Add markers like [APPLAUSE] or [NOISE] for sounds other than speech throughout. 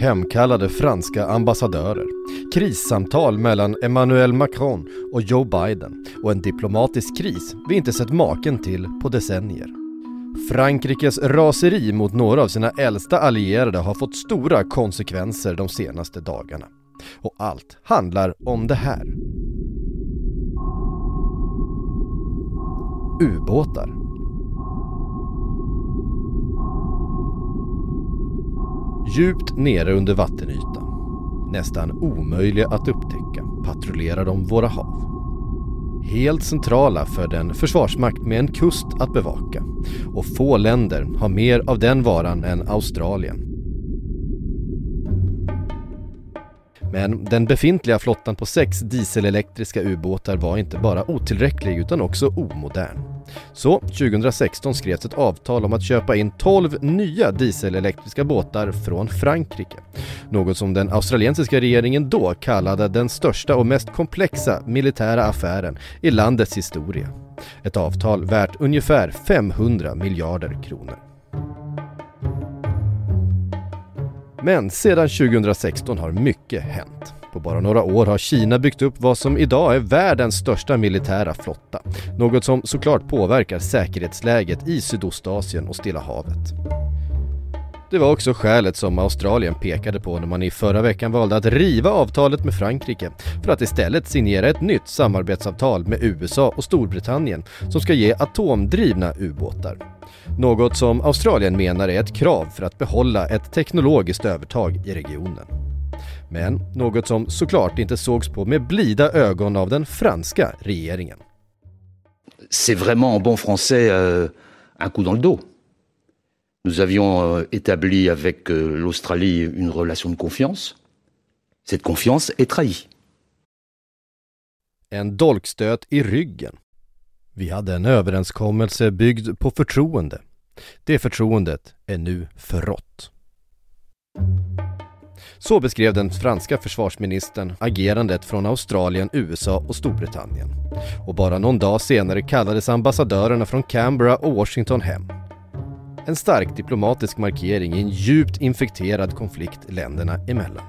Hemkallade franska ambassadörer, krissamtal mellan Emmanuel Macron och Joe Biden och en diplomatisk kris vi inte sett maken till på decennier. Frankrikes raseri mot några av sina äldsta allierade har fått stora konsekvenser de senaste dagarna. Och allt handlar om det här. Ubåtar. Djupt nere under vattenytan, nästan omöjliga att upptäcka, patrullerar de våra hav. Helt centrala för den försvarsmakt med en kust att bevaka. Och få länder har mer av den varan än Australien. Men den befintliga flottan på sex dieselelektriska ubåtar var inte bara otillräcklig utan också omodern. Så 2016 skrevs ett avtal om att köpa in 12 nya dieselelektriska båtar från Frankrike. Något som den australiensiska regeringen då kallade den största och mest komplexa militära affären i landets historia. Ett avtal värt ungefär 500 miljarder kronor. Men sedan 2016 har mycket hänt. På bara några år har Kina byggt upp vad som idag är världens största militära flotta. Något som såklart påverkar säkerhetsläget i Sydostasien och Stilla havet. Det var också skälet som Australien pekade på när man i förra veckan valde att riva avtalet med Frankrike för att istället signera ett nytt samarbetsavtal med USA och Storbritannien som ska ge atomdrivna ubåtar. Något som Australien menar är ett krav för att behålla ett teknologiskt övertag i regionen. Men något som såklart inte sågs på med blida ögon av den franska regeringen. C'est vraiment en bon français euh, un coup dans le dos. Nous avions euh, établi avec euh, l'Australie une relation de confiance. Cette confiance est trahie. En dolkstöt i ryggen. Vi hade en överenskommelse byggd på förtroende. Det förtroendet är nu förrått. Så beskrev den franska försvarsministern agerandet från Australien, USA och Storbritannien. Och bara någon dag senare kallades ambassadörerna från Canberra och Washington hem. En stark diplomatisk markering i en djupt infekterad konflikt länderna emellan.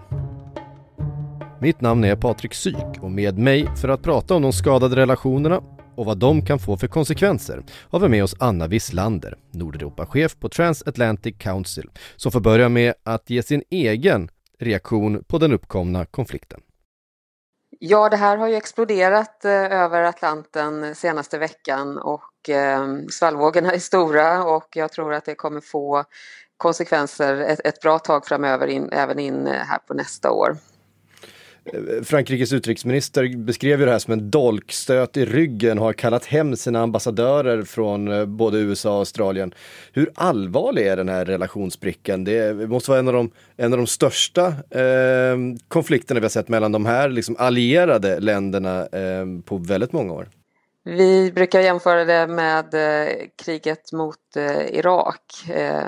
Mitt namn är Patrik Syk och med mig för att prata om de skadade relationerna och vad de kan få för konsekvenser har vi med oss Anna Wisslander, Nordeuropachef på Transatlantic Council, som får börja med att ge sin egen reaktion på den uppkomna konflikten. Ja, det här har ju exploderat eh, över Atlanten senaste veckan och eh, svallvågorna är stora och jag tror att det kommer få konsekvenser ett, ett bra tag framöver, in, även in eh, här på nästa år. Frankrikes utrikesminister beskrev ju det här som en dolkstöt i ryggen och har kallat hem sina ambassadörer från eh, både USA och Australien. Hur allvarlig är den här relationsbrickan? Det måste vara en av de, en av de största eh, konflikterna vi har sett mellan de här liksom allierade länderna eh, på väldigt många år. Vi brukar jämföra det med eh, kriget mot eh, Irak, eh,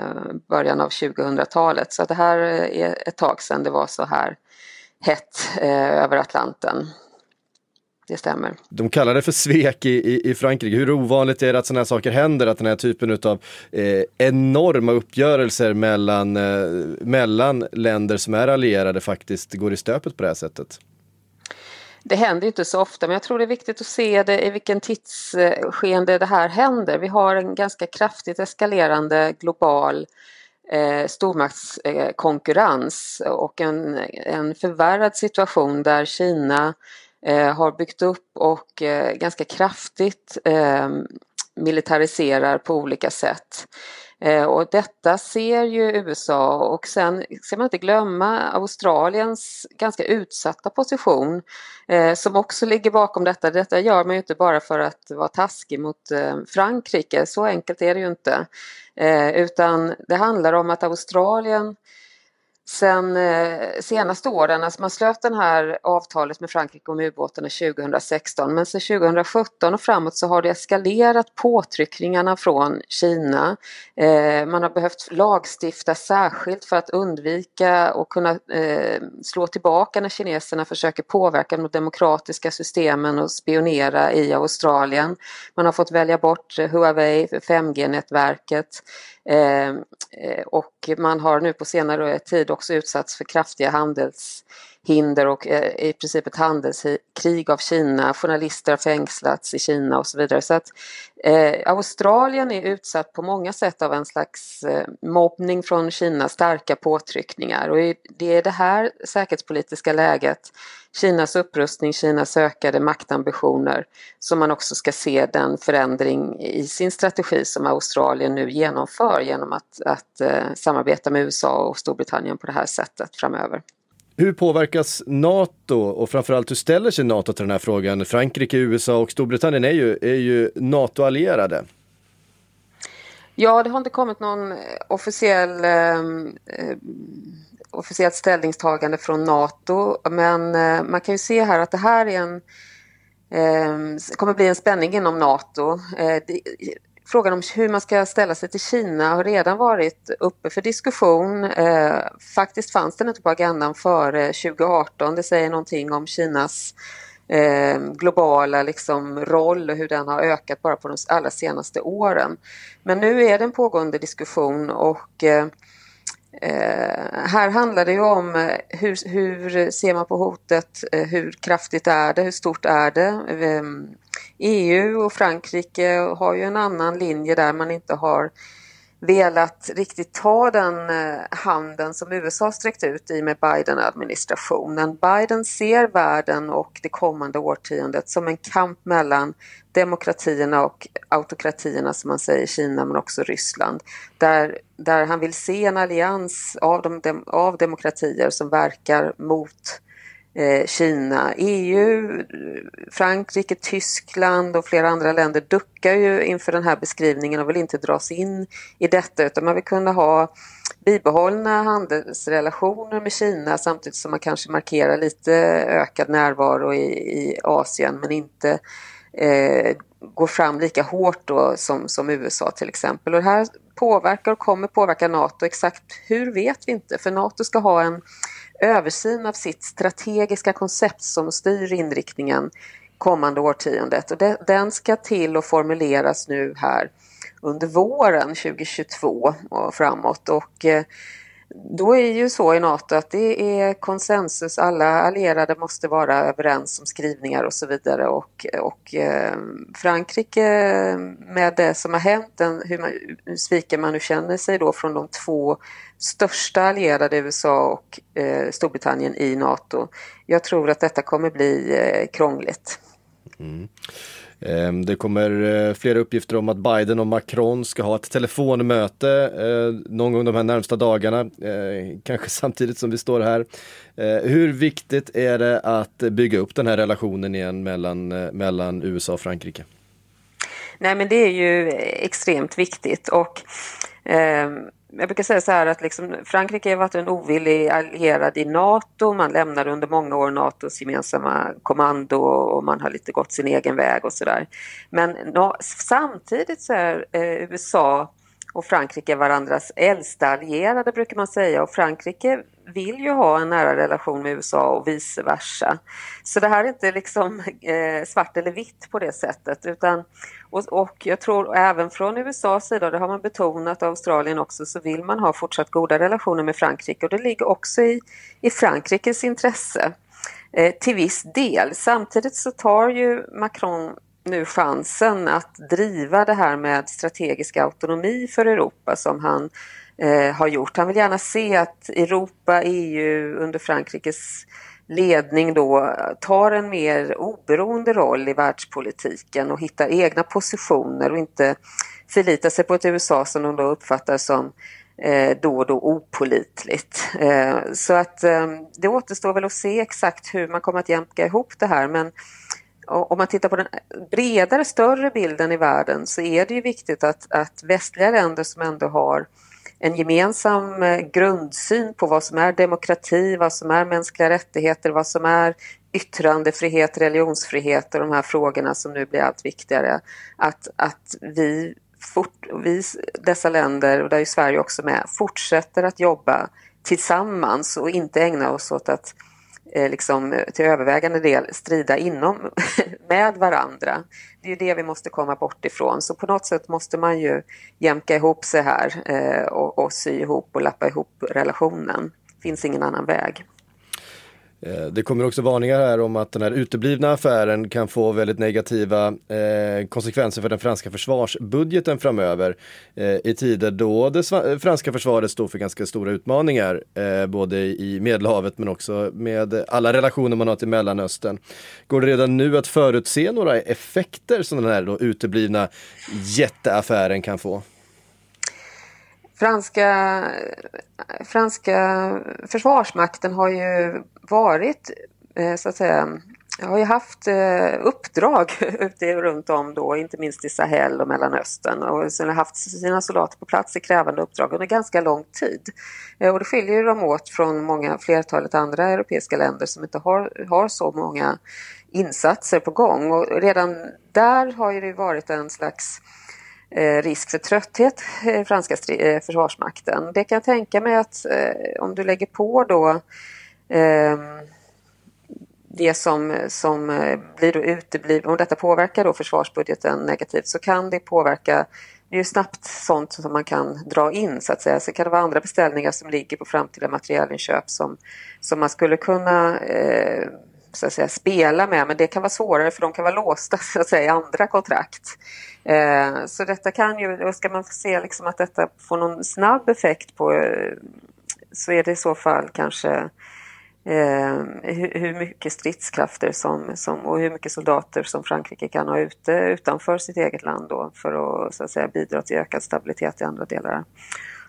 början av 2000-talet. Så det här eh, är ett tag sedan det var så här hett eh, över Atlanten. Det stämmer. De kallar det för svek i, i, i Frankrike. Hur ovanligt är det att sådana här saker händer? Att den här typen av eh, enorma uppgörelser mellan, eh, mellan länder som är allierade faktiskt går i stöpet på det här sättet? Det händer inte så ofta men jag tror det är viktigt att se det i vilken tidsskeende det här händer. Vi har en ganska kraftigt eskalerande global eh, stormaktskonkurrens och en, en förvärrad situation där Kina eh, har byggt upp och eh, ganska kraftigt eh, militariserar på olika sätt. Eh, och detta ser ju USA och sen ska man inte glömma Australiens ganska utsatta position eh, som också ligger bakom detta. Detta gör man ju inte bara för att vara taskig mot eh, Frankrike, så enkelt är det ju inte. Eh, utan det handlar om att Australien sen eh, senaste åren, alltså man slöt det här avtalet med Frankrike om ubåtarna 2016 men sen 2017 och framåt så har det eskalerat påtryckningarna från Kina. Eh, man har behövt lagstifta särskilt för att undvika och kunna eh, slå tillbaka när kineserna försöker påverka de demokratiska systemen och spionera i Australien. Man har fått välja bort Huawei, 5G-nätverket Ehm, eh, och man har nu på senare tid också utsatts för kraftiga handelshinder och eh, i princip ett handelskrig av Kina. Journalister har fängslats i Kina och så vidare. Så att eh, Australien är utsatt på många sätt av en slags eh, mobbning från Kina, starka påtryckningar och det är det här säkerhetspolitiska läget Kinas upprustning, Kinas ökade maktambitioner som man också ska se den förändring i sin strategi som Australien nu genomför genom att, att uh, samarbeta med USA och Storbritannien på det här sättet framöver. Hur påverkas NATO och framförallt hur ställer sig NATO till den här frågan? Frankrike, USA och Storbritannien är ju, är ju NATO-allierade. Ja, det har inte kommit någon officiell eh, officiellt ställningstagande från NATO men eh, man kan ju se här att det här är en eh, kommer bli en spänning inom NATO. Eh, frågan om hur man ska ställa sig till Kina har redan varit uppe för diskussion. faktiskt fanns den inte på agendan före 2018. Det säger någonting om Kinas globala liksom, roll och hur den har ökat bara på de allra senaste åren. Men nu är det en pågående diskussion och Eh, Eh, här handlar det ju om eh, hur, hur ser man på hotet, eh, hur kraftigt är det, hur stort är det? Ehm, EU och Frankrike har ju en annan linje där man inte har velat riktigt ta den eh, handen som USA sträckt ut i med Biden-administrationen. Biden ser världen och det kommande årtiondet som en kamp mellan demokratierna och autokratierna som man säger i Kina men också Ryssland. Där, där han vill se en allians av, de, av demokratier som verkar mot Eh, Eh, Kina. EU, Frankrike, Tyskland och flera andra länder duckar ju inför den här beskrivningen och vill inte dras in i detta utan man vill kunna ha bibehållna handelsrelationer med Kina samtidigt som man kanske markerar lite ökad närvaro i, i Asien men inte eh, går fram lika hårt då som, som USA till exempel. Och det här påverkar och kommer påverka NATO. Exakt hur vet vi inte för NATO ska ha en översyn av sitt strategiska koncept som styr inriktningen kommande årtiondet. Och det, den ska till och formuleras nu här under våren 2022 och framåt. Och, eh, då är ju så i NATO att det är konsensus, alla allierade måste vara överens om skrivningar och så vidare och, och eh, Frankrike med det som har hänt, den, hur, man, hur sviken man nu känner sig då från de två största allierade USA och eh, Storbritannien i NATO. Jag tror att detta kommer bli eh, krångligt. Mm. Ehm, det kommer eh, flera uppgifter om att Biden och Macron ska ha ett telefonmöte eh, någon gång de här närmsta dagarna, eh, kanske [LAUGHS] samtidigt som vi står här. Hur viktigt är det att bygga upp den här relationen igen mellan, mellan USA och Frankrike? Nej men det är ju extremt viktigt och eh, jag brukar säga så här att liksom, Frankrike har varit en ovillig allierad i NATO. Man lämnade under många år NATOs gemensamma kommando och man har lite gått sin egen väg och sådär. Men no, samtidigt så är eh, USA och Frankrike varandras äldsta allierade brukar man säga och Frankrike vill ju ha en nära relation med USA och vice versa. Så det här är inte liksom eh, svart eller vitt på det sättet utan och, och, jag tror även från USAs sida, det har man betonat, Australien också, så vill man ha fortsatt goda relationer med Frankrike och det ligger också i, i Frankrikes intresse eh, till viss del. Samtidigt så tar ju Macron nu chansen att driva det här med strategisk autonomi för Europa som han eh, har gjort. Han vill gärna se att Europa, EU under Frankrikes ledning då tar en mer oberoende roll i världspolitiken och hittar egna positioner och inte förlitar sig på ett USA som de då uppfattar som eh, då och då opolitligt. Eh, så att eh, det återstår väl att se exakt hur man kommer att jämka ihop det här men om man tittar på den bredare, större bilden i världen så är det ju viktigt att, att västliga länder som ändå har en gemensam eh, grundsyn på vad som är demokrati, vad som är mänskliga rättigheter, vad som är yttrandefrihet, religionsfrihet och de här frågorna som nu blir allt viktigare. Att, att vi, fort, vi, dessa länder, och där är Sverige också med, fortsätter att jobba tillsammans och inte ägna oss åt att Eh, liksom, eh, till övervägande del strida inom [LAUGHS] med varandra. Det är ju det vi måste komma bort ifrån. Så på något sätt måste man ju jämka ihop sig här eh, och, och sy ihop och lappa ihop relationen. Det finns ingen annan väg. Eh, det kommer också varningar här om att den här uteblivna affären kan få väldigt negativa eh, konsekvenser för den franska försvarsbudgeten framöver. Eh, I tider då det eh, franska försvaret står för ganska stora utmaningar, eh, både i Medelhavet men också med alla relationer man har till Mellanöstern. Går det redan nu att förutse några effekter som den här då uteblivna jätteaffären kan få? Franska, franska försvarsmakten har ju varit eh, så att säga har ju haft eh, uppdrag [LAUGHS] ute runt om då, inte minst i Sahel och Mellanöstern och sen har haft sina soldater på plats i krävande uppdrag under ganska lång tid. Eh, och det skiljer dem åt från många, flertalet andra europeiska länder som inte har, har så många insatser på gång. Och redan där har ju det varit en slags Eh, Eh, risk för trötthet i franska eh, försvarsmakten. Det kan jag tänka mig att om du lägger på då ehm, det som, som blir då uteblivet, om detta påverkar då försvarsbudgeten negativt så kan det påverka det är ju snabbt sånt som man kan dra in så att säga. Sen kan det vara andra beställningar som ligger på framtida materialinköp som, som man skulle kunna eh, så att säga, spela med men det kan vara svårare för de kan vara låsta [LAUGHS] så att säga, i andra kontrakt. Eh, så detta kan ju, och ska man se liksom att detta får någon snabb effekt på eh, så är det i så fall kanske eh, hur, hur, mycket stridskrafter som, som, och hur mycket soldater som Frankrike kan ha ute utanför sitt eget land då för att, så att säga, bidra till ökad stabilitet i andra delar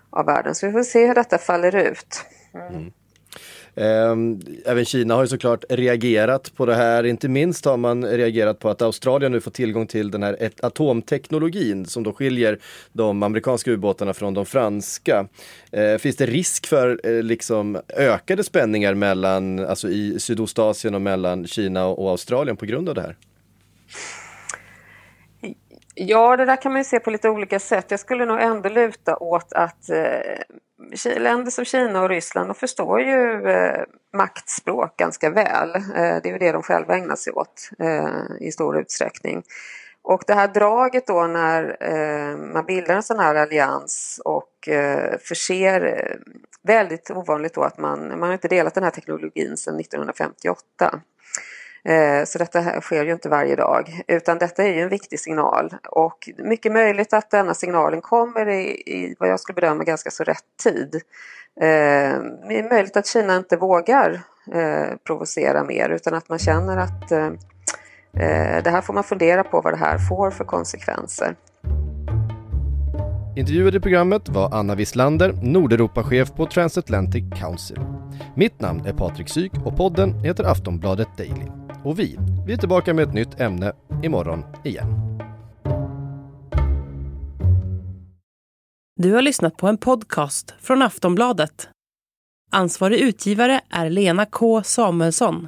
av världen. Så vi får se hur detta faller ut. Mm. mm. Ehm, även Kina har ju såklart reagerat på det här. Inte minst har man reagerat på att Australien nu får tillgång till den här atomteknologin som då skiljer de amerikanska ubåtarna från de franska. Ehm, finns det risk för eh, liksom ökade spänningar mellan, alltså i Sydostasien och mellan Kina och Australien på grund av det här? Ja, det där kan man ju se på lite olika sätt. Jag skulle nog ändå luta åt att eh, länder som Kina och Ryssland de förstår ju eh, maktspråk ganska väl. Eh, det är ju det de själva ägnar sig åt eh, i stor utsträckning. Och det här draget då när eh, man bildar en sån här allians och eh, förser, eh, väldigt ovanligt då att man, man har inte delat den här teknologin sedan 1958. Eh, så detta sker ju inte varje dag utan detta är ju en viktig signal och mycket möjligt att denna signalen kommer i, i vad jag skulle bedöma ganska så rätt tid. Eh, det är möjligt att Kina inte vågar eh, provocera mer utan att man känner att eh, eh, det här får man fundera på vad det här får för konsekvenser. Intervjuad i programmet var Anna Wislander, Nordeuropachef på Transatlantic Council. Mitt namn är Patrik Syk och podden heter Aftonbladet Daily. Och vi, vi är tillbaka med ett nytt ämne imorgon igen. Du har lyssnat på en podcast från Aftonbladet. Ansvarig utgivare är Lena K Samuelsson.